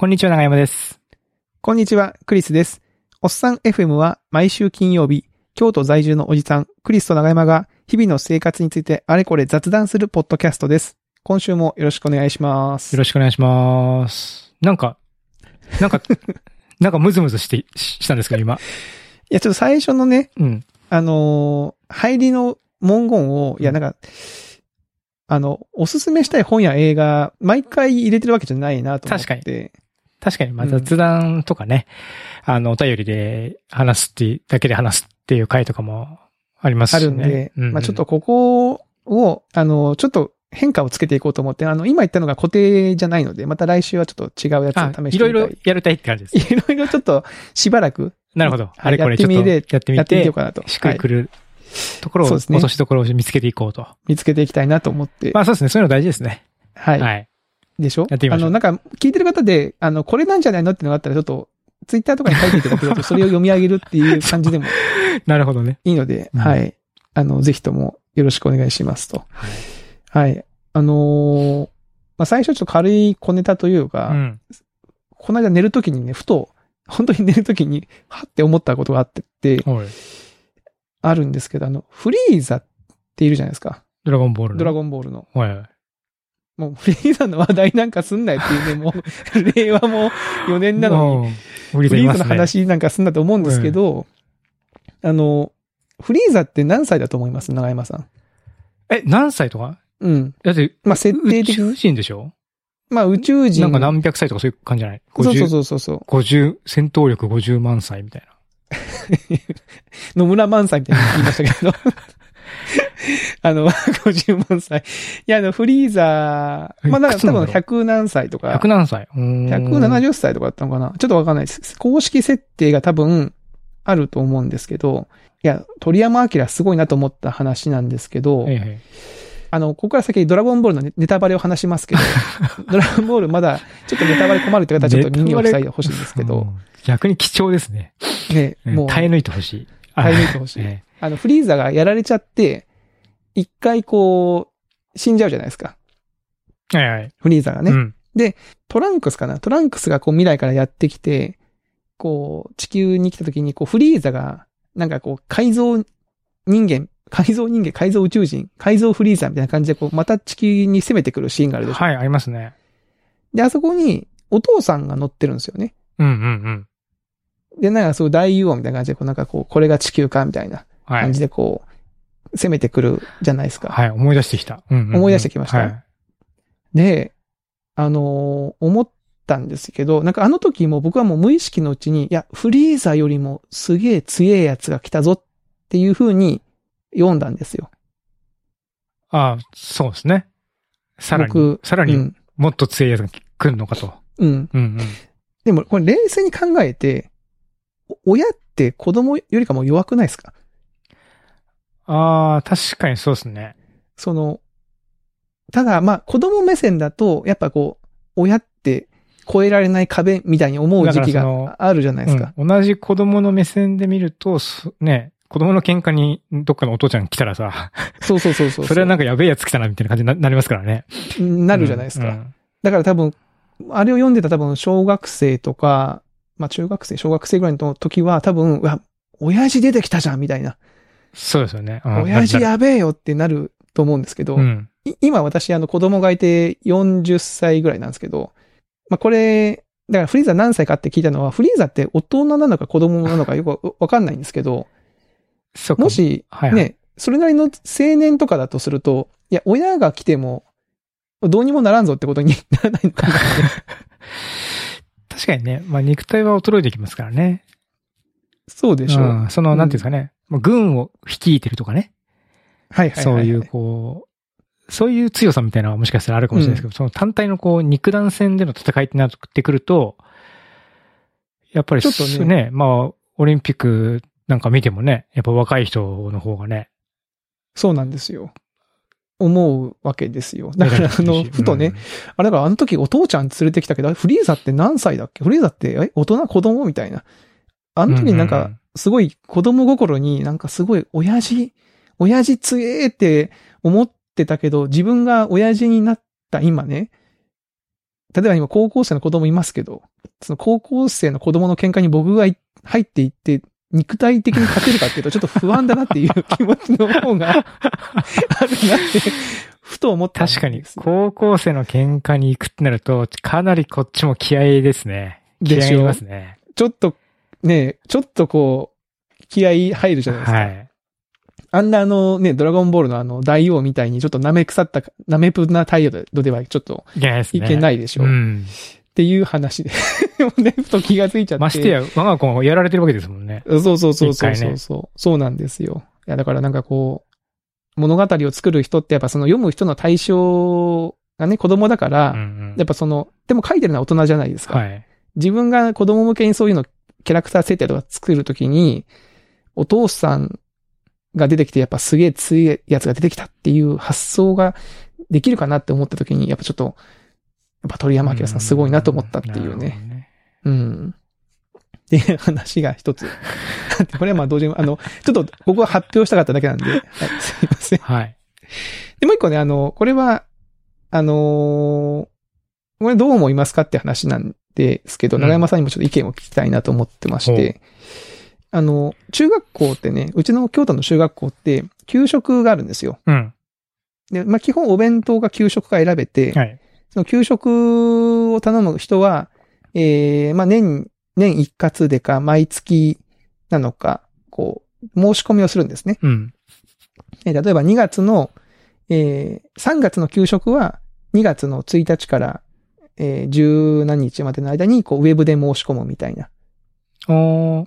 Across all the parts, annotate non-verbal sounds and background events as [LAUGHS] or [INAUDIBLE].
こんにちは、長山です。こんにちは、クリスです。おっさん FM は毎週金曜日、京都在住のおじさん、クリスと長山が日々の生活についてあれこれ雑談するポッドキャストです。今週もよろしくお願いします。よろしくお願いします。なんか、なんか、[LAUGHS] なんかムズムズして、ししたんですけど、今？いや、ちょっと最初のね、うん。あのー入りの文言を、いや、なんか、あの、おすすめしたい本や映画、毎回入れてるわけじゃないなと思って。確か確かに、まあ、うん雑談とかね、あの、お便りで話すってだけで話すっていう回とかもありますあしね。るんで、うんうんまあちょっとここを、あの、ちょっと変化をつけていこうと思って、あの、今言ったのが固定じゃないので、また来週はちょっと違うやつをあ試してみたい。いろいろやりたいって感じです。[LAUGHS] いろいろちょっとしばらくなるほど。はいあれこれちょっとやってみてやってみようかなと。しっくりくはいるところを、そうですね落としどころを見つけていこうと。見つけていきたいなと思って。まあそうですね。そういうの大事ですね。はい。はい。でしょ？やってみましょうあの、なんか、聞いてる方で、あの、これなんじゃないのっていうのがあったら、ちょっと、ツイッターとかに書いていただけると、それを読み上げるっていう [LAUGHS] 感じでもなるほどね。いいので、うんはい。あの、ぜひともよろしくお願いしますと。はい。はい。あのーまあ、最初ちょっと軽い小ネタというか、うん。この間寝るときにね、ふと、本当に寝るときに、はって思ったことがあってって。あるんですけど、あの、フリーザっているじゃないですか。ドラゴンボールの。ドラゴゴンボールの。ン。はい。もう、フリーザの話題なんかすんなよっていうね、もう、[LAUGHS] 令和も4年なのに、に、フリーザの。話なんかすんなと思うんですけど、あの、フリーザって何歳だと思います？長山さん。え、何歳とか？うん。だって、まあ、設定的。宇宙人でしょ？まあ、宇宙人。なんか何百歳とかそういう感じじゃない？そうそう ?50、そうそうそう。50、戦闘力50万歳みたいな。[LAUGHS] 野村萬歳みたいに言いましたけど。あの、50万歳。いや、あの、フリーザー、まあ、だから多分いくつなんだろ100何歳とか、100何歳？うーん170歳とかだったのかな？ちょっとわかんないです。公式設定が多分あると思うんですけど、いや、鳥山明すごいなと思った話なんですけど、はいはい。あの、ここから先ドラゴンボールのネネタバレを話しますけど、[LAUGHS] ドラゴンボールまだちょっとネタバレ困るって方はちょっと耳を塞いでほしいんですけど、うん逆に貴重ですね。ね、もう、耐え抜いてほしい。耐え抜いてほしい [LAUGHS] えあの、フリーザがやられちゃって、一回こう、死んじゃうじゃないですか。えはいはい。フリーザがね。うん。トランクスかなトランクスがこう未来からやってきて、こう、地球に来た時に、こう、フリーザが、なんかこう、改造人間、改造人間、改造宇宙人、改造フリーザみたいな感じで、こう、また地球に攻めてくるシーンがあるでしょ。はい、ありますね。で、あそこに、お父さんが乗ってるんですよね。うんうんうん。で、なんかそう大王みたいな感じで、こう、なんかこう、これが地球かみたいなはい感じ。で、こう、攻めてくるじゃないですか。はい、思い出してきた。うんうんうん思い出してきましたはい。で、あのー思ったんですけど、なんかあの時も僕はもう無意識のうちに、いや、フリーザよりもすげえ強えやつが来たぞっていう風に読んだんですよ。ああ、そうですね。さらに僕、さらにうん。もっと強いやつが来るのかと。うん。うんうん。でも、これ冷静に考えて、お親って子供よりかも弱くないですか？ああ、確かにそうですね。その、ただ、まあ、子供目線だと、やっぱこう、親って超えられない壁みたいに思う時期があるじゃないですか。うん、同じ子供の目線で見ると、そね、子供の喧嘩にどっかのお父ちゃん来たらさ、そうそうそうそう。それはなんかやべえやつ来たなみたいな感じにななりますからね。なるじゃないですか。うんうんだから多分、あれを読んでた多分小学生とか、まあ中学生、小学生ぐらいの時は多分、うわ、親父出てきたじゃんみたいな。そうですよね。うん親父やべえよってなると思うんですけど、うん。い今私あの子供がいて40歳ぐらいなんですけど、まあこれ、だからフリーザ何歳かって聞いたのは、フリーザって大人なのか子供なのかよくわかんないんですけど、も、し、はいはいね、それなりの青年とかだとすると、いや、親が来ても、どうにもならんぞってことに [LAUGHS] ならないのかな。[LAUGHS] 確かにね、まあ肉体は衰えてきますからね。そうでしょう。うんその、なんていうんですかね、まあ軍を率いてるとかね。はいはいはいはい。そういう、こう、そういう強さみたいなのはもしかしたらあるかもしれないですけど、その単体のこう、肉弾戦での戦いってなってくると、やっぱりちょっとねね、まあ、オリンピックなんか見てもね、やっぱ若い人の方がね、そうなんですよ。思うわけですよ。だから、あの、ふとね、うんあれだからあの時お父ちゃん連れてきたけど、フリーザって何歳だっけ？フリーザって、え、大人子供みたいな。あの時になんかすごい子供心になんかすごい親父、親父強えって思ってたけど、自分が親父になった今ね、例えば今高校生の子供いますけど、その高校生の子供の喧嘩に僕がい入っていって、肉体的に勝てるかっていうとちょっと不安だなっていう気持ちの方があるなって、ふと思った。確かに、高校生の喧嘩に行くってなると、かなりこっちも気合いですね。気合いますね。ちょっと、ね、ちょっとこう、気合い入るじゃないですか。はい。あんなあのね、ドラゴンボールのあの大王みたいにちょっと舐め腐った、舐めぷな態度ではちょっといけないでしょ。っうん。ていう話で。でもね、ふと気がついちゃって。ましてや、我が子もやられてるわけですもんね。そうそうそうそうそうそう、そうなんですよ。いや、だからなんかこう、物語を作る人ってやっぱその読む人の対象がね、子供だから、うんうんやっぱその、でも書いてるのは大人じゃないですか。はい。自分が子供向けにそういうの、キャラクター設定とか作るときに、お父さんが出てきてやっぱすげえ強いやつが出てきたっていう発想ができるかなって思ったときに、やっぱちょっと、やっぱ鳥山明さんすごいなと思ったっていうね。うん。っていう話が一つ。[LAUGHS] これはまあ同時に、あの、ちょっとここは発表したかっただけなんで、はい、すいません。はい。で、もう一個ね、あの、これは、あのーこれどう思いますかって話なんですけど、うん長山さんにもちょっと意見を聞きたいなと思ってまして、あの、中学校ってね、うちの京都の中学校って、給食があるんですよ。うん。で、まあ、基本お弁当か給食か選べて、はい。その給食を頼む人は、えー、まあ、年、年一括でか、毎月なのか、こう、申し込みをするんですね。うん。えー例えば2月の、えー、3月の給食は2月の1日から、えー、十何日までの間に、こう、ウェブで申し込むみたいな。おー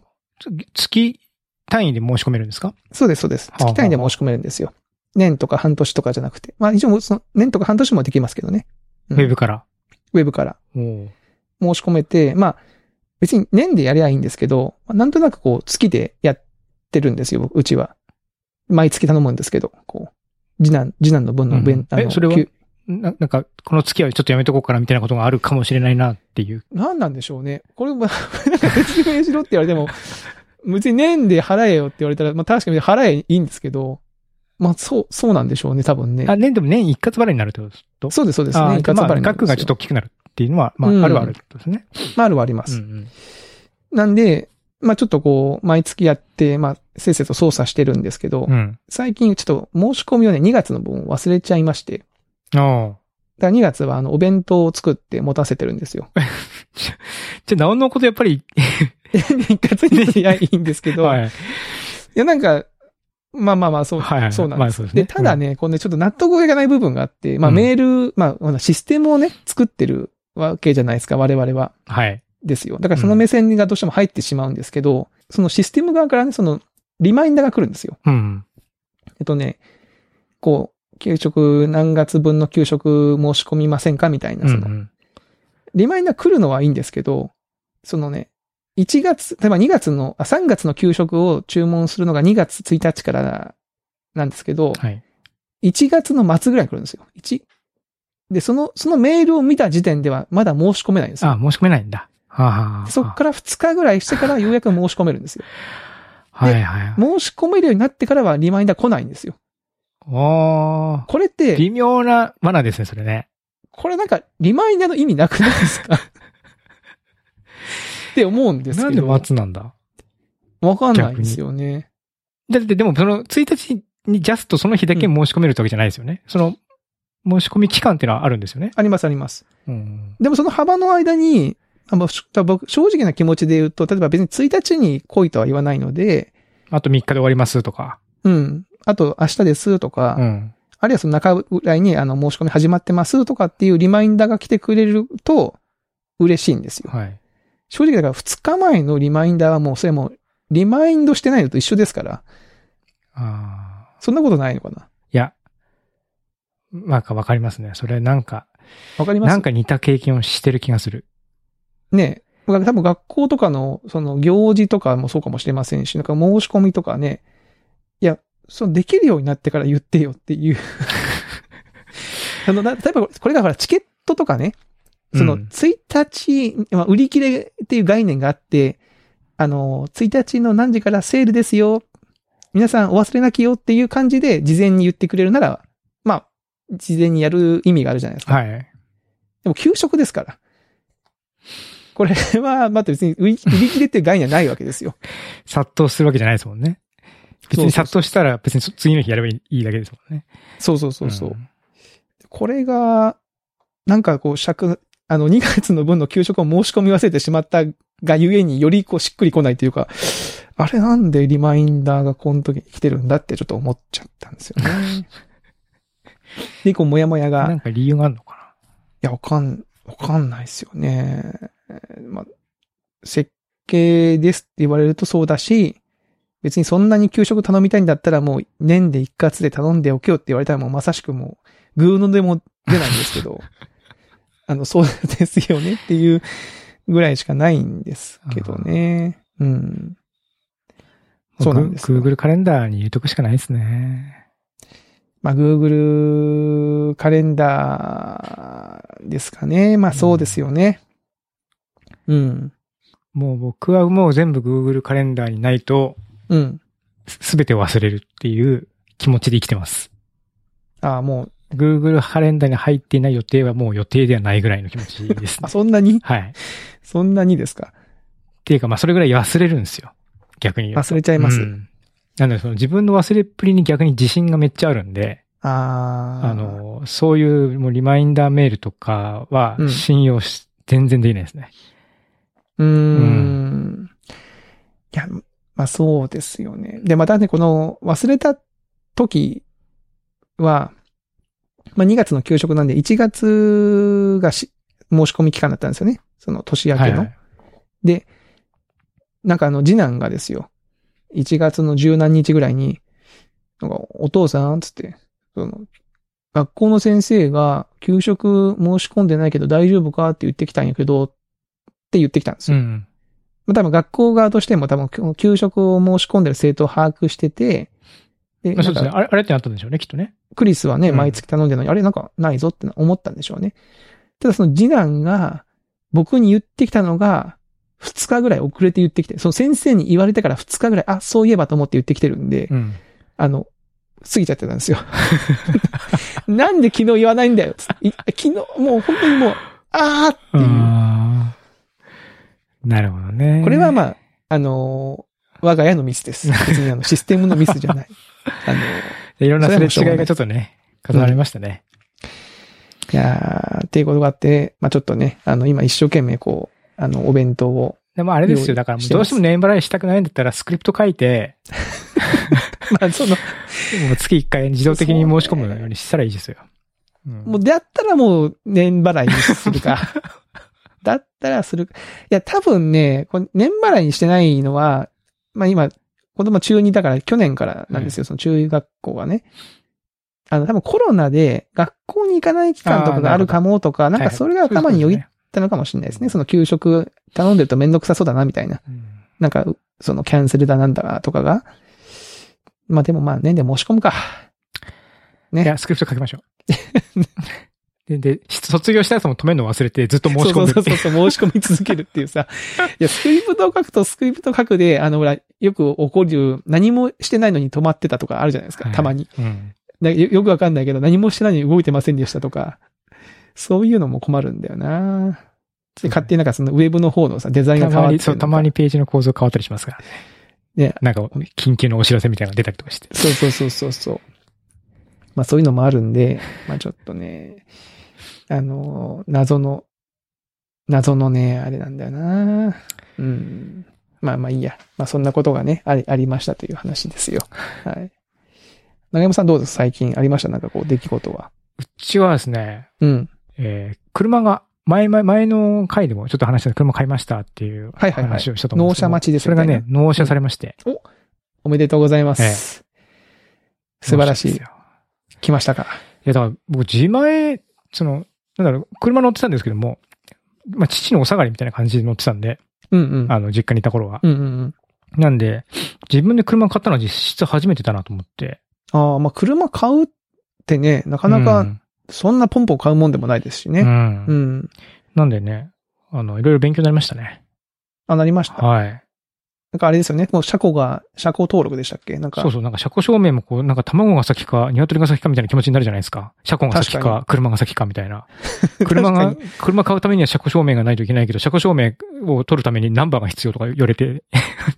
月単位で申し込めるんですか？そうです、そうです。月単位で申し込めるんですよ。年とか半年とかじゃなくて。まあ一応その、年とか半年もできますけどね。うんウェブから。ウェブから申し込めて、まあ、別に年でやりゃいいんですけど、まあなんとなくこう、月でやってるんですよ、うちは。毎月頼むんですけど、こう、次男、次男の分のうん弁、あのえそれは？給ななんか、この月はちょっとやめとこうかなみたいなことがあるかもしれないなっていう。何なんでしょうね。これも、[LAUGHS] なんか説明しろって言われても、別に年で払えよって言われたら、まあ確かに払えいいんですけど、まあそう、そうなんでしょうね、多分ね。あ、年でも年一括払いになるってことそうです、そうです。ね。一括まあ払いなんですよ額がちょっと大きくなるっていうのは、まうんあ、あるはあるってことですね。まあ、あるはあります。うんうん。なんで、まあちょっとこう、毎月やって、まあ、せっせと操作してるんですけど、うん。最近ちょっと申し込みをね、2月の分忘れちゃいまして、ああ。だから2月はあの、お弁当を作って持たせてるんですよ。[LAUGHS] じゃあ、なおのことやっぱり、[LAUGHS] 一括にいやいいんですけど、はい。いや、なんか、まあまあまあ、そう、はいはいそうなんです。まあですねで、ただね、このね、ちょっと納得がいかない部分があって、まあうんメール、まあほら、システムをね、作ってるわけじゃないですか、我々は。はい。ですよ。だからその目線がどうしても入ってしまうんですけど、そのシステム側からね、その、リマインダーが来るんですよ。うん。えっとね、こう、給食何月分の給食申し込みませんかみたいな、その、うんリマインダー来るのはいいんですけど、そのね、1月、例えば2月の、あ、3月の給食を注文するのが2月1日からなんですけど、はい。1月の末ぐらいに来るんですよ。1。で、その、そのメールを見た時点ではまだ申し込めないんですよ。あ、申し込めないんだ。はあ、はあ、でそっから2日ぐらいしてからようやく申し込めるんですよ。はいはい。申し込めるようになってからはリマインダー来ないんですよ。おー。これって、微妙な罠ですね、それね。これなんかリマインダーの意味なくないですか？[LAUGHS] って思うんですなんでけど。待つなんだわかんないんですよね。だ？ってでもその1日にジャストその日だけ申し込めるってわけじゃないですよね。その申し込み期間っていうのはあるんですよね？ありますあります。うん。でもその幅の間に、あもうし僕、正直な気持ちで言うと、例えば別に1日に来いとは言わないので、あと3日で終わりますとか。うん。あと明日ですとか、うん。あるいはその中ぐらいにあの申し込み始まってますとかっていうリマインダーが来てくれると嬉しいんですよ。はい。正直だから2日前のリマインダーはもうそれもうリマインドしてないのと一緒ですから、ああ。そんなことないのかな。なんかわかりますね。それなんか、わかりますなんか似た経験をしてる気がする。ね多分学校とかのその行事とかもそうかもしれませんし、なんか申し込みとかね、いや、そのできるようになってから言ってよっていう。[LAUGHS] あの、な例えばこれがほらチケットとかね、そのうん1日、まあ、売り切れっていう概念があって、あの、1日の何時からセールですよ。皆さんお忘れなきよっていう感じで事前に言ってくれるなら、まあ、事前にやる意味があるじゃないですか。はい。でも給食ですから。これは、また別に売り切れっていう概念はないわけですよ。[LAUGHS] 殺到するわけじゃないですもんね。別に殺到したら別に次の日やればいいだけですもんね。そうそうそうそう。んこれが、なんかこう、尺、あの、2月の分の給食を申し込み忘れてしまったがゆえによりこうしっくりこないというか、あれなんでリマインダーがこの時に来てるんだってちょっと思っちゃったんですよね。[LAUGHS] で、こう、もやもやが、ないんか理由があるのかや、わかん、わかんないですよね。まあ、設計ですって言われるとそうだし、別にそんなに給食頼みたいんだったらもう年で一括で頼んでおけよって言われたらもうまさしくもう、グーのでも出ないんですけど、[LAUGHS] あの、そうですよねっていうぐらいしかないんですけどね。うん。なそうなんですよ Google カレンダーに入れとくしかないですね。まあ、Google カレンダーですかね。まあ、そうですよね。うん。もう僕はもう全部 Google カレンダーにないと、うん。すべてを忘れるっていう気持ちで生きてます。ああ、もう、Google カレンダーに入っていない予定はもう予定ではないぐらいの気持ちです [LAUGHS] あ、ね。そんなに？はい。そんなにですか？っていうか、まあそれぐらい忘れるんですよ。逆に。忘れちゃいますうんなので、その自分の忘れっぷりに逆に自信がめっちゃあるんで、ああ。あ、の、そういうもうリマインダーメールとかはうん信用し、全然できないですね。うーん。いや、まあそうですよね。で、またね、この忘れた時は、まあ2月の給食なんで1月がし申し込み期間だったんですよね。その年明けの。はいはいで、なんかあの次男がですよ。1月の十何日ぐらいに、なんかお父さん？つって、その、学校の先生が給食申し込んでないけど大丈夫か？って言ってきたんやけど、って言ってきたんですよ。うん。まあ多分学校側としても多分給食を申し込んでる生徒を把握してて、で、まあそうですね。あれ、あれってなったんでしょうね、きっとね。クリスはね、うん毎月頼んでるのに、あれなんかないぞって思ったんでしょうね。ただその次男が僕に言ってきたのが、2日ぐらい遅れて言ってきて、その先生に言われてから2日ぐらい、あ、そういえばと思って言ってきてるんで、うん。あの、過ぎちゃってたんですよ。[LAUGHS] なんで昨日言わないんだよ昨日、もう本当にもう、あーっていう。なるほどね。これはまあ、あのー我が家のミスです。別にあの、システムのミスじゃない。[LAUGHS] あのーいろんなすれ違いがちょっとね、重なりましたね。いやー、っていうことがあって、まあちょっとね、あの、今一生懸命こう、あの、お弁当を、でもあれです用よ。だからもうどうしても年払いしたくないんだったらスクリプト書いて、[LAUGHS] [LAUGHS] まあその、もう月1回自動的に申し込むようにしたらいいですよ。うんもう、だったらもう、年払いにするか。[LAUGHS] だったらする。いや、多分ね、これ年払いにしてないのは、まあ今、子供中2だから去年からなんですよ、その中学校がね。あの、多分コロナで学校に行かない期間とかがあるかもとか、なんかそれが頭によぎったのかもしれないですね。その給食頼んでるとめんどくさそうだなみたいな。うんなんか、そのキャンセルだなんだとかが。まあでもまあ年で申し込むか。ねいや、スクリプト書きましょう。[LAUGHS] で、で、卒業したやつも止めるの忘れてずっと申し込むそうそうそうそう、申し込み続けるっていうさ。[LAUGHS] いや、スクリプトを書くとスクリプト書くで、あの、ほら、よく起こる、何もしてないのに止まってたとかあるじゃないですか、はいたまに。うん。なよよくわかんないけど、何もしてないのに動いてませんでしたとか、そういうのも困るんだよなで、勝手になんかそのウェブの方のさ、デザインが変わってたまに、そう、たまにページの構造変わったりしますからね。ね。なんか、緊急のお知らせみたいなのが出たりとかして。そうそうそうそうそう。まあそういうのもあるんで、まあちょっとね、あの、謎の、謎のね、あれなんだよなうん。まあまあいいや。まあそんなことがね、あり、ありましたという話ですよ。はい。長山さんどうです？最近ありました？なんかこう、出来事は。うちはですね、うん。えー車が、前、前、前の回でもちょっと話した車買いましたっていうはいはいはい話をしたと思うんですけど。納車待ちですそれがね納車されまして。おめでとうございます。素晴らしい来ましたか？いや、だから僕自前、その、なんだろう、車乗ってたんですけども、まあ、父のお下がりみたいな感じで乗ってたんで、うんうん。あの、実家にいた頃は。うんうんうん。なんで、自分で車買ったのは実質初めてだなと思って。ああ、まあ車買うってね、なかなかうんそんなポンポン買うもんでもないですしね。うん。うん。なんでね、あの、いろいろ勉強になりましたね。あ、なりました？はい。なんかあれですよね。もう車庫が、車庫登録でしたっけ？なんか。そうそう、なんか車庫証明もこう、なんか卵が先か、鶏が先かみたいな気持ちになるじゃないですか。車庫が先確かか、車が先かみたいな。[LAUGHS] 車が車買うためには車庫証明がないといけないけど、車庫証明を取るためにナンバーが必要とか言われて、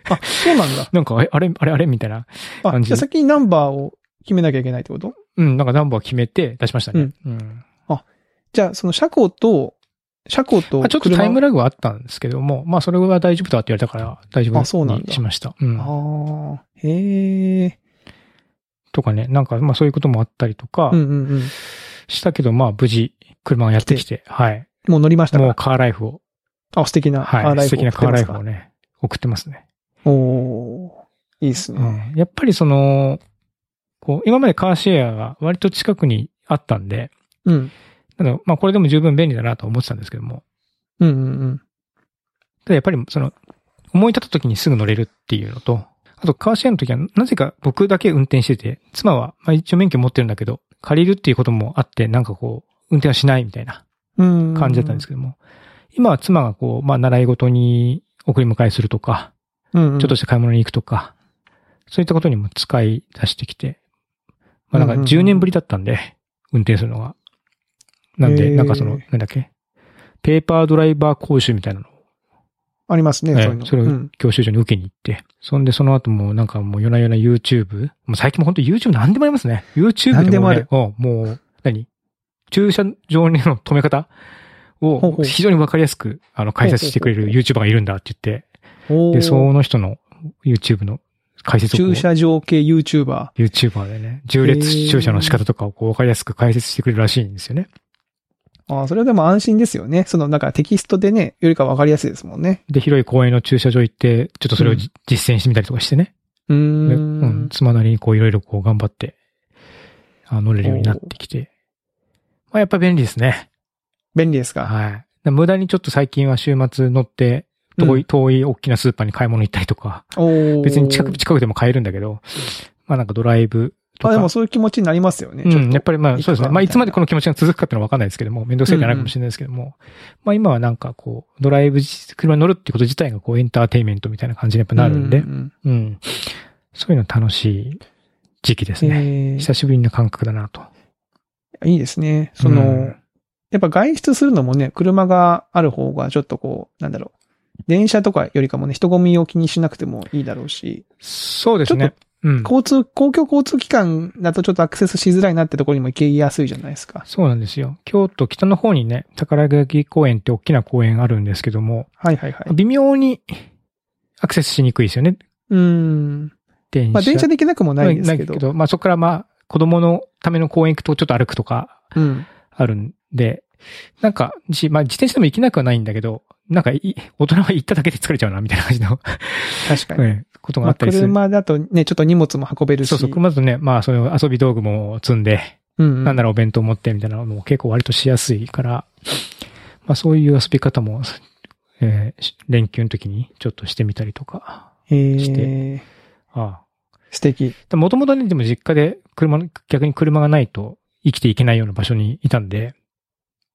あ、そうなんだ。[LAUGHS] なんか、えあれ、あれ、あれみたいな。あ、感じじゃあ先にナンバーを決めなきゃいけないってこと？うん、なんかナンバー決めて出しましたね。うん。じゃあ、その車庫と、車庫とまあ、ちょっとタイムララグはあったんですけども、まあそれは大丈夫だって言われたから大丈あそうなんだ夫にしました。うん。ああ、へえ。とかね、なんかまあそういうこともあったりとかうんうんうん。したけど、まあ無事車がやってきて、はい。もう乗りましたか？もうカーライフを、あ、素敵なカーはい。ライフ素敵なカーライフをね。ね、送ってますね。おーいいっすうね。ん。やっぱりその、こう、今までカーシェアが割と近くにあったんで、うん。ただまあこれでも十分便利だなと思ってたんですけども、うんうんうん。ただやっぱりその、思い立った時にすぐ乗れるっていうのと、あとカーシェアの時はなぜか僕だけ運転してて、妻はまあ一応免許持ってるんだけど、借りるっていうこともあって、なんかこう、運転はしないみたいなうん。感じだったんですけども、今は妻がこう、まあ習い事に送り迎えするとか、うんうん。ちょっとした買い物に行くとか、そういったことにも使い出してきて、まあなんかうんうんうん。10年ぶりだったんで、運転するのが。なんで、なんかその、なんだっけ、ペーパードライバー講習みたいなの。をありますね、ええそういうの。それをうん。教習所に受けに行って、そんでその後もなんかもう夜な夜な YouTube、もう最近も本当 YouTube 何でもありますね。YouTube 何でもね、おもう、何？駐車場にの止め方？を非常にわかりやすくあの解説してくれる YouTuber がいるんだって言って、で、その人の YouTube の解説駐車場系 YouTuber。YouTuber でね、重列駐車の仕方とかをこうわかりやすく解説してくれるらしいんですよね。ああ、それはでも安心ですよね。そのなんかテキストでね、よりかわかりやすいですもんね。で、広い公園の駐車場行って、ちょっとそれをじ、実践してみたりとかしてね。うー。でうんん、妻なりにこういろいろこう頑張って、あ乗れるようになってきて。まあやっぱ便利ですね。便利ですか？はい。で無駄にちょっと最近は週末乗って、遠い、うん遠い大きなスーパーに買い物行ったりとか、別に近く、近くでも買えるんだけど、まあなんかドライブとか。まあでもそういう気持ちになりますよね。うん、やっぱりまあそうですね。まあいつまでこの気持ちが続くかっていうのはわかんないですけども、めんどくさいかなかもしれないですけども、まあ今はなんかこう、ドライブ、車に乗るっていうこと自体がこうエンターテインメントみたいな感じにやっぱなるんで、ううん。そういうの楽しい時期ですね。久しぶりな感覚だなと。いいですね。その、うんやっぱ外出するのもね、車がある方がちょっとこう、なんだろう。電車とかよりかもね、人混みを気にしなくてもいいだろうし、そうですね。うん。交通、公共交通機関だとちょっとアクセスしづらいなってところにも行きやすいじゃないですか。そうなんですよ。京都北の方にね、宝垣公園って大きな公園あるんですけども、はいはいはい。微妙にアクセスしにくいですよね。うーん。電車。まあ電車で行けなくもないですけど。まあそこからまあ子供のための公園行くとちょっと歩くとかうん。あるんで、なんか、じまあ自転車でも行けなくはないんだけど、なんかい、大人は行っただけで疲れちゃうな、みたいな感じの、確かに。[LAUGHS] ねことがまああったりする。車だとね、ちょっと荷物も運べるし。そうそう、車だとね、まあその遊び道具も積んで、うんうん。なんならお弁当持ってみたいなのも結構割としやすいから、まあそういう遊び方も、えーし連休の時にちょっとしてみたりとか。へしえ。あ素敵。あ。もともとね、でも実家で車の、逆に車がないと生きていけないような場所にいたんで、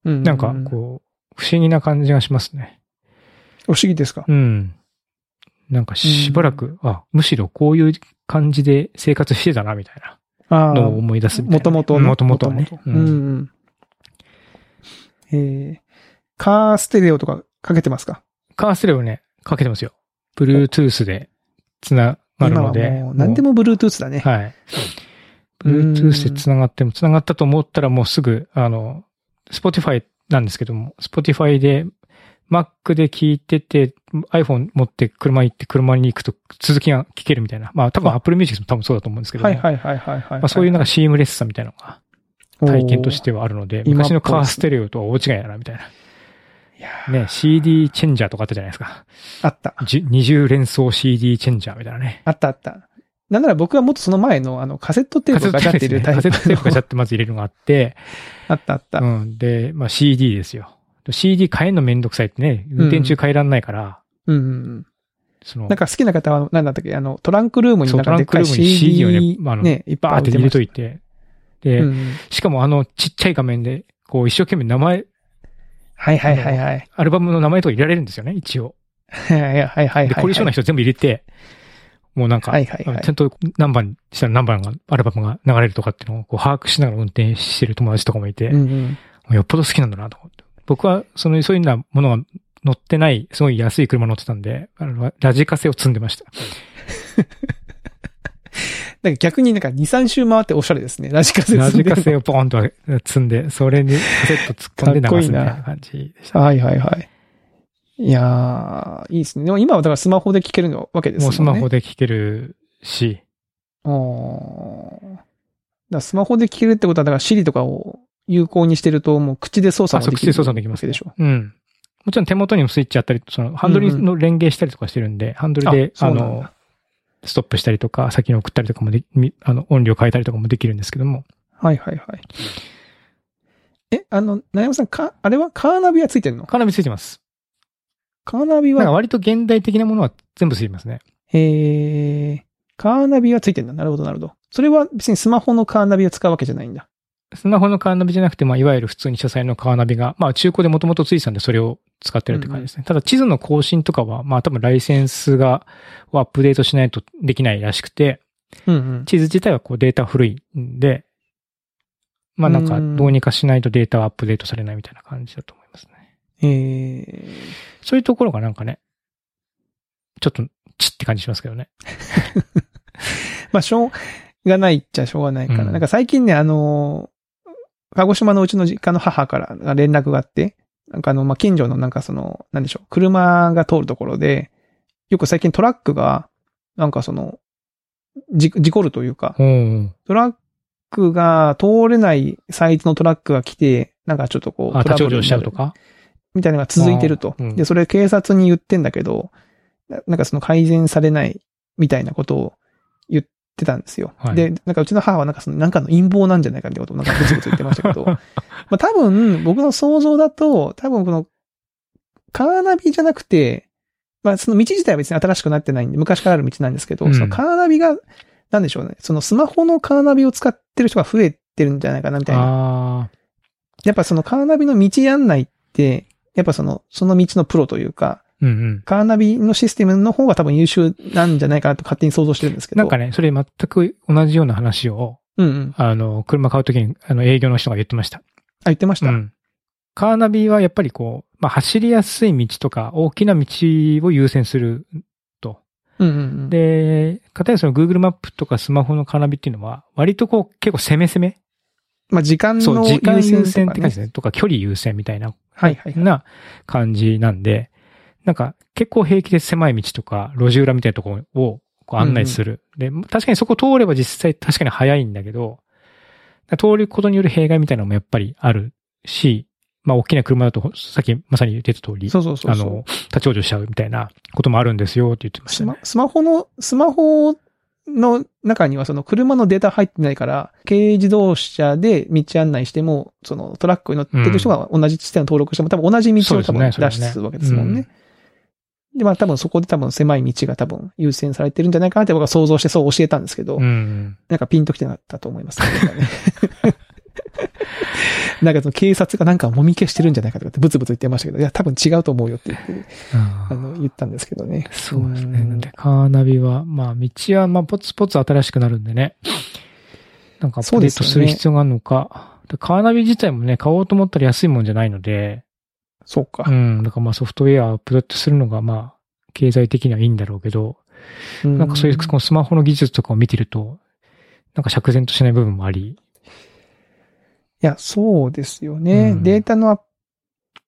うん。なんかこう、不思議な感じがしますね。不思議ですか？うん。なんかしばらく、あ、むしろこういう感じで生活してたな、みたいああ。なのを思い出すみたいな。もともともともとね。うんうん。えー、カーステレオとかかけてますか？カーステレオね、かけてますよ。Bluetooth で繋がるので。もう何でも Bluetooth だね。はい。うん Bluetooth で繋がっても、繋がったと思ったらもうすぐ、あの、Spotify なんですけども、Spotify で Mac で聞いてて、iPhone 持って車行って車に行くと続きが聞けるみたいな。まあ多分あ Apple Music も多分そうだと思うんですけども。はいはいはいはいはい。まあそういうなんかシームレスさみたいなのが体験としてはあるので、昔のカーステレオとは大違いだなみたいな。いやーね、CD チェンジャーとかあったじゃないですか。あった。じ二重連想 CD チェンジャーみたいなね。あったあった。なんなら僕はもっとその前のあのカセットテープをガチャって入れるタイプ。カセットテープガチャってまず入れるのがあって、[LAUGHS] あったあった。うん。で、まあ CD ですよ。CD 変えるのめんどくさいってね、運転中変えらんないから、うんうんうん。その、なんか好きな方は、なんだったっけ、あの、トランクルームになんかでっかい CD をねあのね、いっぱいバーって入れといてて、で、うんうんしかもあのちっちゃい画面で、こう一生懸命名前、はいはいはいはい。アルバムの名前とか入れられるんですよね、一応。はいはいはいはい。で、凝り性な人全部入れて、もうなんか、はいはいはいちゃんと何番にしたら何番が、アルバムが流れるとかっていうのをこう把握しながら運転してる友達とかもいて、うんうん。もうよっぽど好きなんだなと。僕は、その、そういうようなものが乗ってない、すごい安い車乗ってたんで、あの、ラジカセを積んでました。[LAUGHS] なんか逆になんか2、3周回っておしゃれですね。ラジカセラ積んでるジカセをポーンと積んで、それにカセット突っ込んで流すみたいな感じでした。はいはいはい。いやー、いいですね。でも今はだからスマホで聞けるわけですね。もうスマホで聴けるし、おーだスマホで聞けるってことは、だから Siri とかを有効にしてると、もう口で操作もできる。口で操作できますでしょ？うん。もちろん手元にもスイッチあったり、その、ハンドルの連携したりとかしてるんで、ハンドルで、あの、ストップしたりとか、先に送ったりとかもで、みあの、音量変えたりとかもできるんですけども。はいはいはい。え、あの、なやまさん、か、あれはカーナビはついてんの？カーナビついてます。カーナビは、割と現代的なものは全部ついてますね。えー、カーナビはついてんだ。なるほどなるほど。それは別にスマホのカーナビを使うわけじゃないんだ。スマホのカーナビじゃなくて、まあ、いわゆる普通に車載のカーナビが、まあ、中古でもともとついてたんで、それを使ってるって感じですね。ただ、地図の更新とかは、まあ、多分ライセンスが、をアップデートしないとできないらしくて、うんうん。地図自体はこうデータ古いんで、まあなんかうんどうにかしないとデータはアップデートされないみたいな感じだと思いますね。えー、そういうところがなんかね、ちょっとチッって感じしますけどね。[LAUGHS] まあ、しょうがないっちゃしょうがないから。うんなんか最近ね、あのー、鹿児島のうちの実家の母から連絡があって、なんかあの、まあ、近所のなんかその、なんでしょう、車が通るところで、よく最近トラックが、なんかその、じ、事故るというか、うん。トラックが通れないサイズのトラックが来て、なんかちょっとこう、立ち往生しちゃうとか？みたいなのが続いてると。で、それ警察に言ってんだけど、ななんかその改善されないみたいなことを言ってたんですよ。はいで、なんかうちの母はなんかその、なんかの陰謀なんじゃないかってことをなんかブツブツ言ってましたけど、[LAUGHS] まあ多分、僕の想像だと、多分この、カーナビじゃなくて、まあその道自体は別に新しくなってないんで、昔からある道なんですけど、うんそのカーナビが、なんでしょうね。そのスマホのカーナビを使ってる人が増えてるんじゃないかなみたいな。やっぱそのカーナビの道案内って、やっぱその、その道のプロというか、うんうん。カーナビのシステムの方が多分優秀なんじゃないかなと勝手に想像してるんですけど。なんかね、それ全く同じような話を、うんうん。あ、あの、車買うときに、あの、営業の人が言ってました。言ってました？うん。カーナビはやっぱりこう、まあ、走りやすい道とか、大きな道を優先すると。うんうんうん。で、かたやその Google マップとかスマホのカーナビっていうのは、割とこう、結構攻め攻めまあ、時間そう、の時間優先ってとか感じですね。とか、距離優先みたいな、はいはいはい。な感じなんで、なんか、結構平気で狭い道とか、路地裏みたいなところをこう案内する。で、確かにそこ通れば実際確かに早いんだけど、通ることによる弊害みたいなのもやっぱりあるし、まあ、大きな車だと、さっきまさに言ってた通り、そうそうそう。あの、立ち往生しちゃうみたいなこともあるんですよって言ってましたね。スマスマホの、スマホの中にはその車のデータ入ってないから、軽自動車で道案内しても、そのトラックに乗ってる人が同じ地点を登録しても多分同じ道を多分出すわけですもんね。で、まあ多分そこで多分狭い道が多分優先されてるんじゃないかなって僕は想像してそう教えたんですけど、うん。なんかピンときてなかったと思います、ね。[LAUGHS] なんかその警察がなんかもみ消してるんじゃないかとかってブツブツ言ってましたけど、いや多分違うと思うよって言って、あの、言ったんですけどね。そうですね。んなんで、カーナビは、まあ、道は、まあ、ポツポツ新しくなるんでね。なんか、アップデートする必要があるのか。でカーナビ自体もね、買おうと思ったら安いもんじゃないので、そうかう。ん。だからまあ、ソフトウェアアップデートするのが、まあ、経済的にはいいんだろうけど、なんかそういう、このスマホの技術とかを見てると、なんか釈然としない部分もあり、いや、そうですよね。うんデータのアッ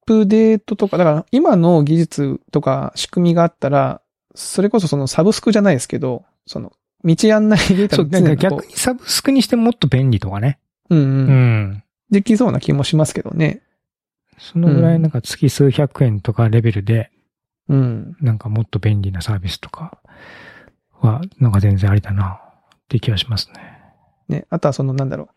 プデートとか、だから今の技術とか仕組みがあったら、それこそそのサブスクじゃないですけど、その、道案内データそう、なんか逆にサブスクにしてもっと便利とかね。う、うんううん、ん。できそうな気もしますけどね。そのぐらうんいなんか月数百円とかレベルで、うん。なんかもっと便利なサービスとかは、なんか全然ありだなって気がしますね。ね。あとはそのなんだろう。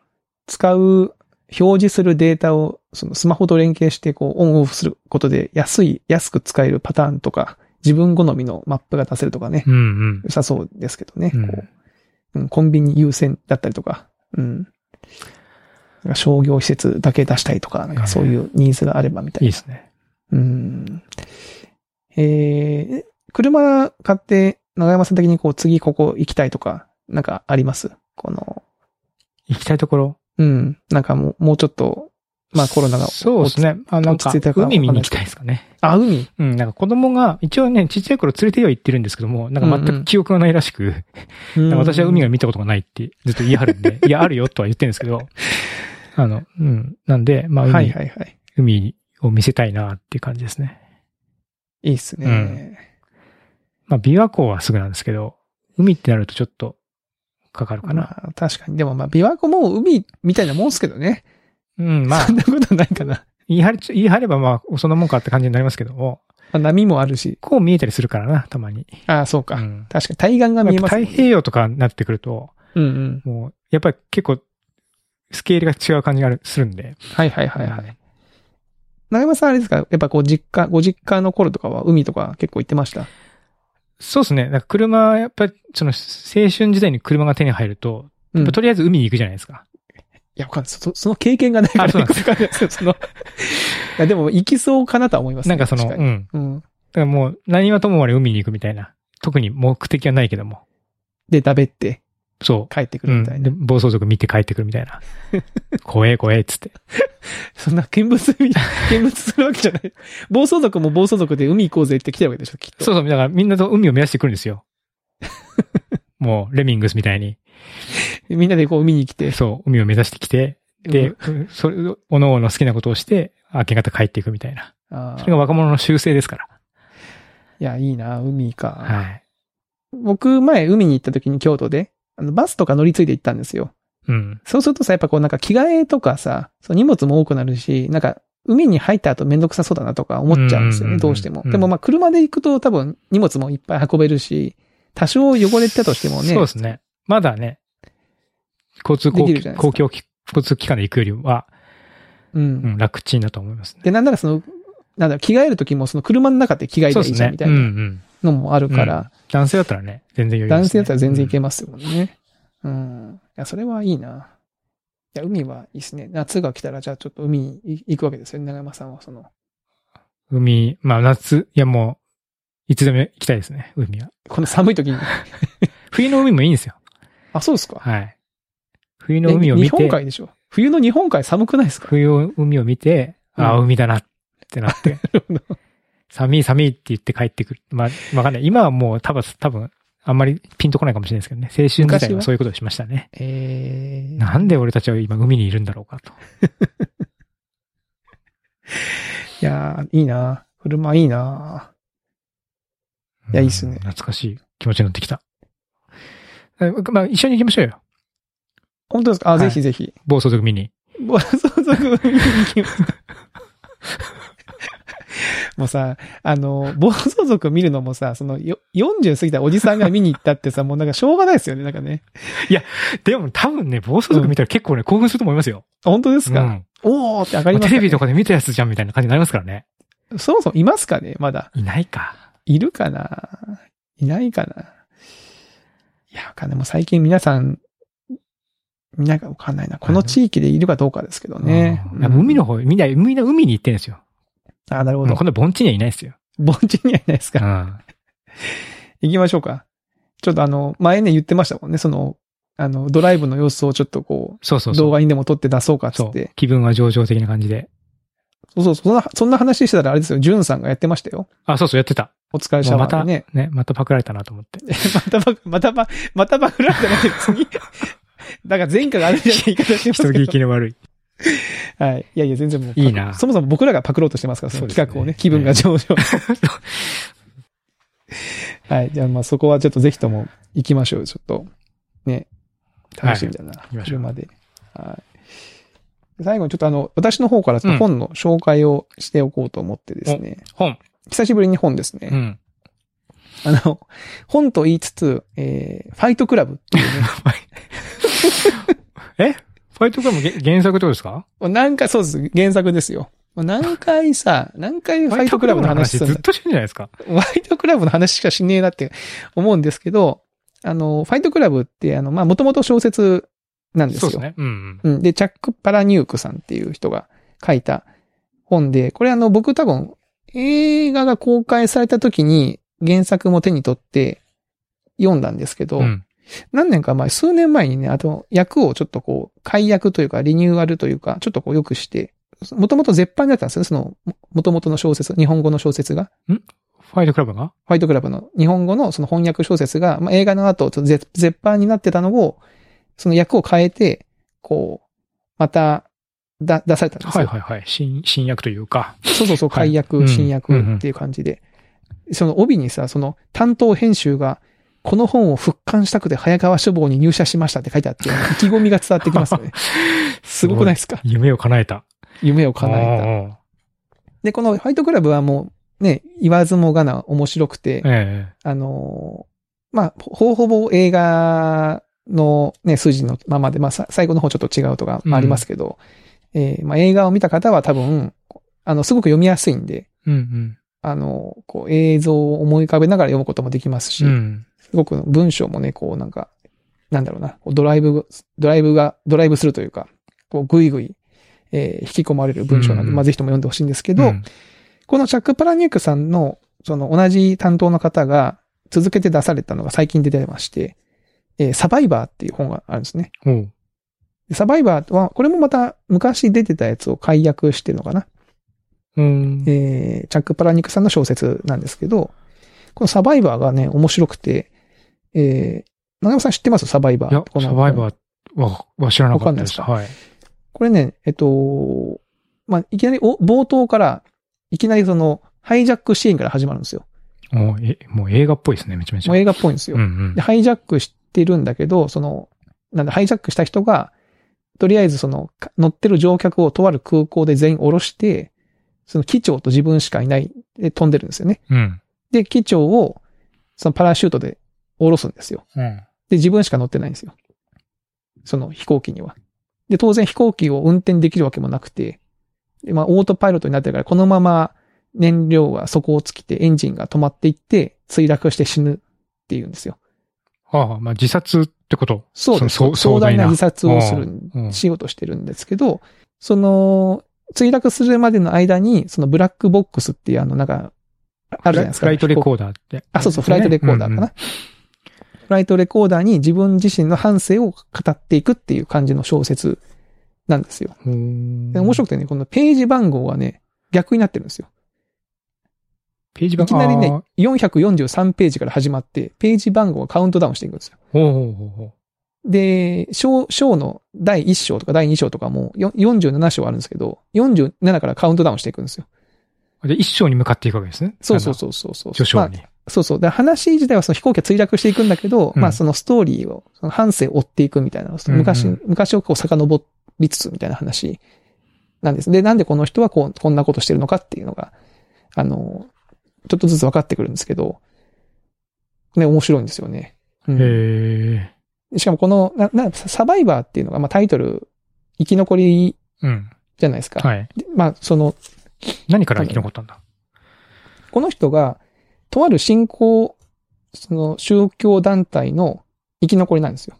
使う、表示するデータを、そのスマホと連携してこうオンオフすることで安い、安く使えるパターンとか、自分好みのマップが出せるとかね。うんうん。良さそうですけどね。うんこううん、コンビニ優先だったりとか、うん。商業施設だけ出したいとか、なんかそういうニーズがあればみたいな。いいですね。うん。えー、車買って、長山さん的にこう次ここ行きたいとか、なんかあります？この、行きたいところ？うん、なんかもう、もうちょっと、まあコロナが。そうですね。あ、なんか海見に行きたいですかね。あ、海？うん、なんか子供が、一応ね、ちっちゃい頃連れては行ってるんですけども、なんか全く記憶がないらしく、なんか私は海が見たことがないってずっと言い張るんで、[LAUGHS] いや、あるよとは言ってるんですけど、あの、うん。なんで、まあ、海、はいはいはい。海を見せたいなっていう感じですね。いいっすね。まあ、琵琶湖はすぐなんですけど、海ってなるとちょっとかかるかな。まあ、確かに。でもまあ、琵琶湖も海みたいなもんすけどね。うん、まあそん、なことないかな。言い張り、言い張ればまあ、そんなもんかって感じになりますけども、まあ、波もあるし。こう見えたりするからな、たまに。ああ、そうか。うん。確かに対岸が見えますね、太平洋とかになってくると、うんうん。もう、やっぱり結構、スケールが違う感じがある、するんで。はいはいはいはい。長山さんあれですか？やっぱこう実家、ご実家の頃とかは海とか結構行ってました？そうですね。なんか車、やっぱり、その、青春時代に車が手に入ると、うん。いとりあえず海に行くじゃないですか。や、わかんない。そその経験がないからあそうなんですよ。[LAUGHS] その、いや、でも行きそうかなとは思います、なんかその、うん。うん。だからもう、何はともあれ海に行くみたいな。特に目的はないけども。で、食べてそ帰ってくう。うん。るみたいな。で、暴走族見て帰ってくるみたいな。[LAUGHS] 怖え怖えっつって。[LAUGHS] そんな見物見、[LAUGHS] 見物するわけじゃない。暴走族も暴走族で海行こうぜって来てるわけでしょ、きっと。そうそう。だからみんなと海を目指してくるんですよ。もう、レミングスみたいに。みんなでこう海に来て。そう、海を目指してきて、でうん、それ、おのおの好きなことをして、明け方帰っていくみたいな。あそれが若者の習性ですから。いや、いいな、海か。はい。僕、前海に行った時に京都で、あの、バスとか乗り継いで行ったんですよ。うん。そうするとさ、やっぱこうなんか着替えとかさ、そう荷物も多くなるし、なんか海に入った後めんどくさそうだなとか思っちゃうんですよね、どうしても。うんでもまあ車で行くと多分荷物もいっぱい運べるし、多少汚れてたとしてもね。そうですね。まだね、交通で公きるじゃないですか公共機交通機関で行くよりは、うん。うん、楽ちんだと思いますね。で、なんならその、なんだ着替える時もその車の中で着替えていいじゃんみ。たいうんう。なんのもあるから、男性だったらね、全然余裕です、ね。男性だったら全然いけまますもんね。うん。いや、それはいいな。いや、海はいいですね。夏が来たら、じゃあちょっと海に行くわけですよね、長山さんは。その、海、まあ夏、いやもう、いつでも行きたいですね、海は。この寒い時に。[LAUGHS] 冬の海もいいんですよ。あ、そうですか。はい。冬の海を見え日本て、海でしょ？冬の日本海寒くないですか？冬の海を見て、ああ、うん海だなってなって、[LAUGHS] 寒い寒いって言って帰ってくる。まあ、わかんない。今はもう多分、多分、あんまりピンとこないかもしれないですけどね。青春時代はそういうことをしましたね。えー、なんで俺たちは今海にいるんだろうかと。[LAUGHS] いやー、いいな車いいないやいいっすねうん懐かしい気持ちになってきた。えまあ、一緒に行きましょうよ。本当ですか？あ、はいぜひぜひ。暴走族見に。暴走族見に行きます。もうさ、あの、暴走族見るのもさ、その、よ40過ぎたおじさんが見に行ったってさ、[LAUGHS] もうなんかしょうがないですよね、なんかね。でも多分ね、暴走族見たら結構ね、興奮すると思いますよ。あ本当ですか、うんおーって上がりますか、テレビとかで見たやつじゃんみたいな感じになりますからね。そもそもいますかねまだ？いないか。いるかな？いないかな？いや、わかんない。もう最近皆さん、みんながわかんないな。この地域でいるかどうかですけどね。うん海の方、みんな、みんな海に行ってるんですよ。あ、なるほどもう。こんな盆地にはいないですよ。盆地にはいないですか。うん。行きましょうか。ちょっとあの、前ね言ってましたもんね。その、あの、ドライブの様子をちょっとこう、そうそう。動画にでも撮って出そうかっって。。気分は上々的な感じで。そうそう、そんな、そんな話してたらあれですよ。ジュンさんがやってましたよ。あ、そうそう、やってた。お疲れもうまた、ねね。、またパクられたなと思って。[LAUGHS] またば、またば、またばくられたら次。[LAUGHS] だから前科があるじゃない言い方してます人けど聞きの悪い。[LAUGHS] はい。いやいや、全然もう。いいなそもそも僕らがパクろうとしてますから、その企画をね、気分が上々。[LAUGHS] はい。じゃあ、まあそこはちょっとぜひとも行きましょう。ちょっと。ね。楽しみだな。行きましょう車で。はい。最後にちょっとあの、私の方からちょっうんと本の紹介をしておこうと思ってですね。本。久しぶりに本ですね。うん。あの、本と言いつつ、えー、ファイトクラブっていうね。[LAUGHS] え？ファイトクラブげ原作ってことですか？何回、そうです。原作ですよ。何回さ、何回ファイトクラブの話するずっとしてるんじゃないですか。ファイトクラブの話しかしねえなって思うんですけど、あの、ファイトクラブって、あの、まあ、もともと小説なんですよ。そうですね。うんうん。うん。で、チャック・パラニュークさんっていう人が書いた本で、これあの、僕多分、映画が公開された時に原作も手に取って読んだんですけど、うん。何年か前、数年前にね、あと役をちょっとこう、解約というか、リニューアルというか、ちょっとこう良くして、もともと絶版だったんですよね、その、もともとの小説、日本語の小説が。ファイトクラブが？ホワイトクラブの日本語のその翻訳小説が、まあ、映画の後、ちょっと絶絶版になってたのを、その役を変えて、こう、また、だ、出されたんですよ。はいはいはい。新、新役というか。そうそうそう、はい解約、うん新訳っていう感じで。その帯にさ、その担当編集が、この本を復刊したくて早川書房に入社しましたって書いてあって、意気込みが伝わってきますよね。[LAUGHS] すごくないですか？夢を叶えた。夢を叶えた。で、このファイトクラブはもう、ね、言わずもがな面白くて、た。えあのーまあ、ほほぼ映画のね、数字のままで、まあ、さ最後の方ちょっと違うとかありますけど、えーまあ、映画を見た方は多分、あの、すごく読みやすいんで、えうんあの、こう、映像を思い浮かべながら読むこともできますし、うん。うん。すごく文章もね、こう、なんか、なんだろうな、ドライブ、ドライブが、ドライブするというか、こう、ぐいぐい、えー引き込まれる文章なんで、うんまあ、ぜひとも読んでほしいんですけど、うんこのチャック・パラニュークさんの、その同じ担当の方が続けて出されたのが最近出てまして、えーサバイバーっていう本があるんですね。おうでサバイバーは、これもまた昔出てたやつを解約してるのかな。うん。えーチャック・パラニュークさんの小説なんですけど、このサバイバーがね、面白くて、えー、長山さん知ってます？サバイバー。いや、このサバイバーは、は知らなかったです。わかんはい。これね、えっと、まあ、いきなりお、冒頭から、いきなりその、ハイジャックシーンから始まるんですよ。もう、え、もう映画っぽいですね、めちゃめちゃ。もう映画っぽいんですよ。うんうんで、。ハイジャックしてるんだけど、その、なんだ、ハイジャックした人が、とりあえずその、か乗ってる乗客をとある空港で全員降ろして、その機長と自分しかいないで飛んでるんですよね。うん。で、機長を、そのパラシュートで降ろすんですよ。うん。で、自分しか乗ってないんですよ。その飛行機には。で、当然飛行機を運転できるわけもなくて、で、まあ、オートパイロットになってるから、このまま燃料は底を尽きてエンジンが止まっていって、墜落して死ぬっていうんですよ。はあ、まあ自殺ってこと？そうです。壮壮大な自殺をするうん、しようとしてるんですけど、その、墜落するまでの間に、そのブラックボックスっていうあの、なんか、あるじゃないですか。フライトレコーダーって。あ、そうそう、フライトレコーダーかな。フライトレコーダーに自分自身の反省を語っていくっていう感じの小説なんですよ。面白くてね、このページ番号はね、逆になってるんですよ。ページ番いきなりねあ、443ページから始まって、ページ番号がカウントダウンしていくんですよ。ーほうほうほうほで、章、章の第1章とか第2章とかもよ47章あるんですけど、47からカウントダウンしていくんですよ。う。で、一章に向かっていくわけですね。そうそうそうそうそう。まあ序章に。そうそう。で、話自体はその飛行機が墜落していくんだけど、うんまあそのストーリーを、その反省を追っていくみたいな、昔、うんうん昔をこう遡りつつみたいな話なんです。で、なんでこの人はこう、こんなことしてるのかっていうのが、あの、ちょっとずつ分かってくるんですけど、ね、面白いんですよね。うんへえ。しかもこの、な、な、サバイバーっていうのが、まあタイトル、生き残りうん。じゃないですか。はい。でまあその、何から生き残ったんだ？この人が、とある信仰、その宗教団体の生き残りなんですよ。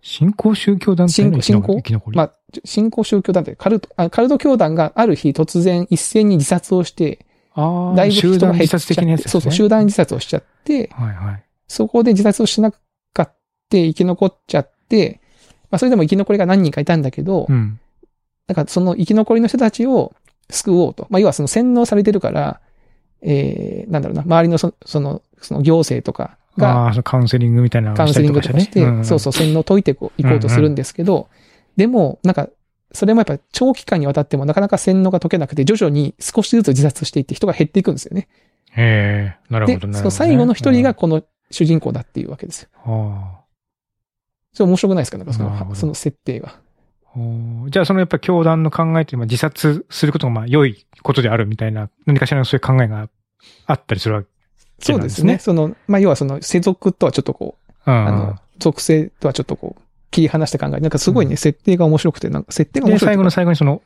新興宗教団体の生き残信仰？り？まあ、信仰宗教団体、カルト、あカルト教団がある日突然一斉に自殺をして、ああ、だいぶ人が減っちゃって、ね。そうそう、集団自殺をしちゃって、はいはい。そこで自殺をしなかって生き残っちゃって、まあそれでも生き残りが何人かいたんだけど、うん。なんかその生き残りの人たちを救おうと。まあ要はその洗脳されてるから、えー、なんだろうな、周りのそその、その行政とかが、あカウンセリングみたいなたカウンセリンりとかしてね。グとかして、そうそう、洗脳を解いていこうとするんですけど、でも、なんか、それもやっぱ長期間にわたってもなかなか洗脳が解けなくて、徐々に少しずつ自殺していって人が減っていくんですよね。へえ、なるほでど、なるほどね。その最後の一人がこの主人公だっていうわけですよ。うん、あそれ面白くないですか？なんかその、その設定が。じゃあ、そのやっぱ教団の考えって、まあ自殺することがまあ良いことであるみたいな、何かしらのそういう考えがあったりするわけそうですね。その、まあ、要はその世俗とはちょっとこう、うんあの、属性とはちょっとこう、切り離して考えなんかすごいね、うん設定が面白くて、なんか設定がで、面白い。最後の最後にその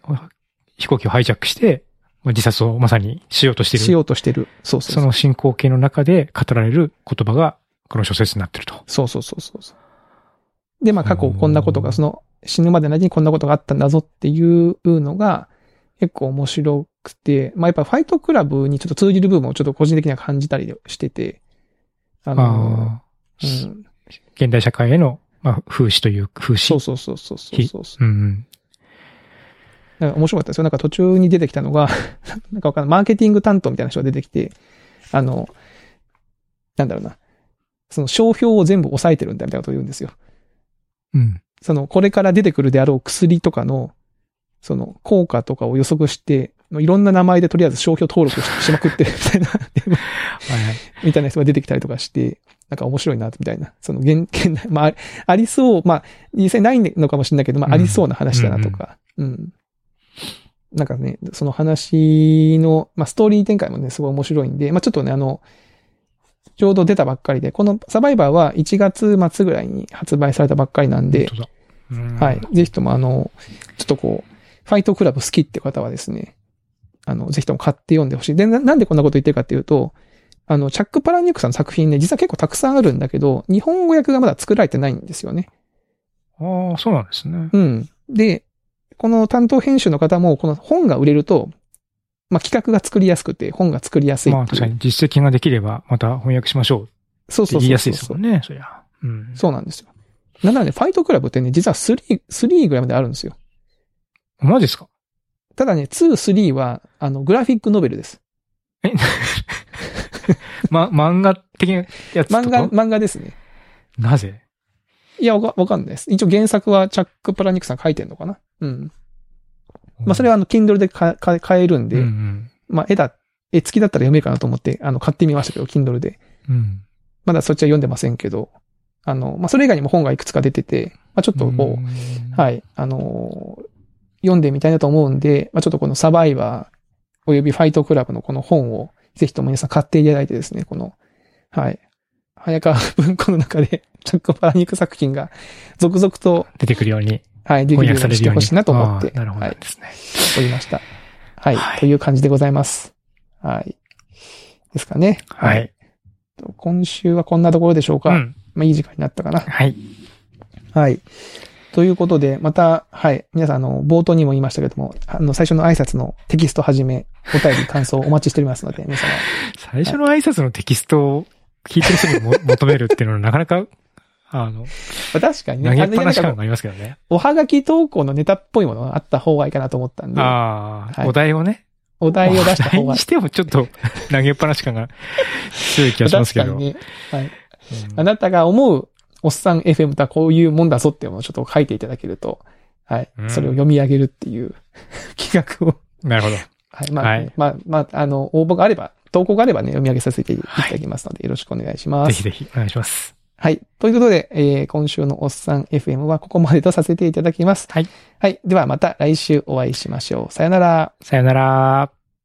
飛行機をハイジャックして、まあ自殺をまさにしようとしていしる。ようとしてる。そうそうその進行形の中で語られる言葉が、この小説になってると。そうそうそうそうそう。で、まあ過去こんなことが、その死ぬまでの間にこんなことがあったんだぞっていうのが、結構面白くて、まあやっぱファイトクラブにちょっと通じる部分をちょっと個人的には感じたりしてて、あの、ああ、うん、現代社会への、まあ、風刺という、風刺。そうそうそうそうそうそううん。なんか面白かったですよ。なんか途中に出てきたのが、[LAUGHS] なんかわかんない。マーケティング担当みたいな人が出てきて、あの、なんだろうな。その商標を全部抑えてるんだみたいなことを言うんですよ。うん。その、これから出てくるであろう薬とかの、その、効果とかを予測して、いろんな名前でとりあえず商標登録ししまくってるみたいな、はいはい。みたいな人が出てきたりとかして、なんか面白いな、みたいな。その、現、現代、まあ、ありそう、まあ、実際ないのかもしれないけど、まあ、うんありそうな話だなとか、うん。なんかね、その話の、まあ、ストーリー展開もね、すごい面白いんで、まあ、ちょっとね、あの、ちょうど出たばっかりで、このサバイバーは1月末ぐらいに発売されたばっかりなんで、んはい。。ぜひともあの、ちょっとこう、ファイトクラブ好きって方はですね、あの、ぜひとも買って読んでほしい。で、ななんでこんなこと言ってるかっていうと、あの、チャック・パラニュークさんの作品ね、実は結構たくさんあるんだけど、日本語訳がまだ作られてないんですよね。ああ、そうなんですね。うん。で、この担当編集の方も、この本が売れると、まあ、企画が作りやすくて、本が作りやすい。まあ確かに実績ができれば、また翻訳しましょうそうそうそうそう。言いやすいですもんね、そりゃ。うん。そうなんですよ。なんならね、ファイトクラブってね、実は3、3ぐらいまであるんですよ。マジですか？ただね、2、3は、あの、グラフィックノベルです。え？[LAUGHS] ま、漫画的なやつ漫画、漫画ですね。なぜ？いや、わかわかんないです。一応原作はチャック・プラニックさん書いてんのかな？うん。まあ、それはあの、Kindle でかか買えるんで、うんうん。まあ、絵だ、絵付きだったら読めるかなと思って、あの、買ってみましたけど、Kindle で。うん。まだそっちは読んでませんけど、あの、まあ、それ以外にも本がいくつか出てて、まあ、ちょっとこう、うんはい、あのー読んでみたいなと思うんで、まあ、ちょっとこのサバイバー、およびファイトクラブのこの本を、ぜひとも皆さん買っていただいてですね、この、はい、早川文庫の中で、チャック・パラニック作品が続々と、出てくるように、はい、できるように。にしてほしいなと思って、なるほどはい、ですね。おりました。はい、はいという感じでございます。はい。ですかね。はい。。今週はこんなところでしょうか。うん。まあ、いい時間になったかな。はい。はい。ということで、また、はい。皆さん、あの、冒頭にも言いましたけども、あの、最初の挨拶のテキストはじめ、お便り、感想お待ちしておりますので、皆様。[LAUGHS] 最初の挨拶のテキストを聞いてる人にも求めるっていうのはなかなか、あの、まあ確かにね、投げっぱなし感がありますけどね。おはがき投稿のネタっぽいものがあった方がいいかなと思ったんで、ああ、はいお題をね。お題を出した方がお題に、してもちょっと投げっぱなし感が強い気がしますけど。確かにね、はい。うんあなたが思う、おっさん FM とはこういうもんだぞっていうのをちょっと書いていただけると、はい。うんそれを読み上げるっていう [LAUGHS] 企画を、なるほど。はい。まあ、はいまあ、まあ、あの、応募があれば、投稿があればね、読み上げさせていただきますので、よろしくお願いします。ぜひぜひお願いします。はい。ということで、えー今週のおっさん FM はここまでとさせていただきます。はい。はい。ではまた来週お会いしましょう。さよなら。さよなら。